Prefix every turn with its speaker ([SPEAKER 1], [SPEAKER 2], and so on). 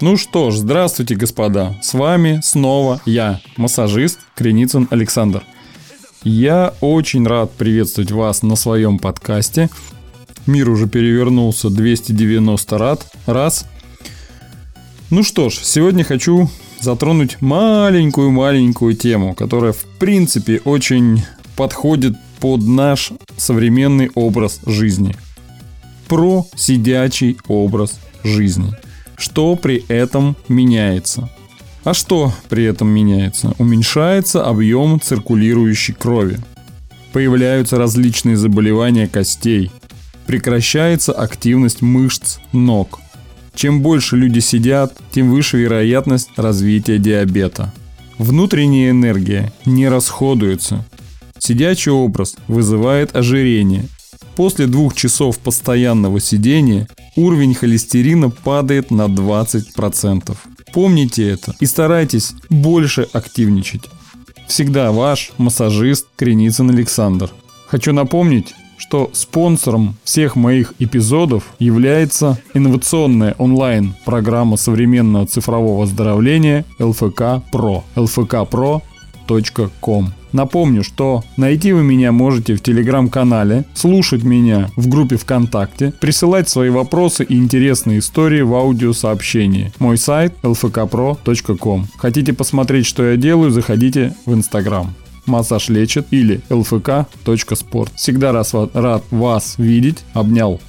[SPEAKER 1] Ну что ж, здравствуйте, господа. С вами снова я, массажист Креницын Александр. Я очень рад приветствовать вас на своем подкасте. Мир уже перевернулся 290 рад, раз. Ну что ж, сегодня хочу затронуть маленькую-маленькую тему, которая в принципе очень подходит под наш современный образ жизни. Про сидячий образ жизни. Что при этом меняется? А что при этом меняется? Уменьшается объем циркулирующей крови. Появляются различные заболевания костей. Прекращается активность мышц ног. Чем больше люди сидят, тем выше вероятность развития диабета. Внутренняя энергия не расходуется. Сидячий образ вызывает ожирение. После двух часов постоянного сидения уровень холестерина падает на 20%. Помните это и старайтесь больше активничать. Всегда ваш массажист Креницын Александр. Хочу напомнить, что спонсором всех моих эпизодов является инновационная онлайн-программа современного цифрового оздоровления LFK Pro. lfkpro.com Напомню, что найти вы меня можете в телеграм-канале, слушать меня в группе ВКонтакте, присылать свои вопросы и интересные истории в аудиосообщении. Мой сайт lfkpro.com. Хотите посмотреть, что я делаю, заходите в Инстаграм массаж лечит или lfk.sport. Всегда раз, рад вас видеть. Обнял.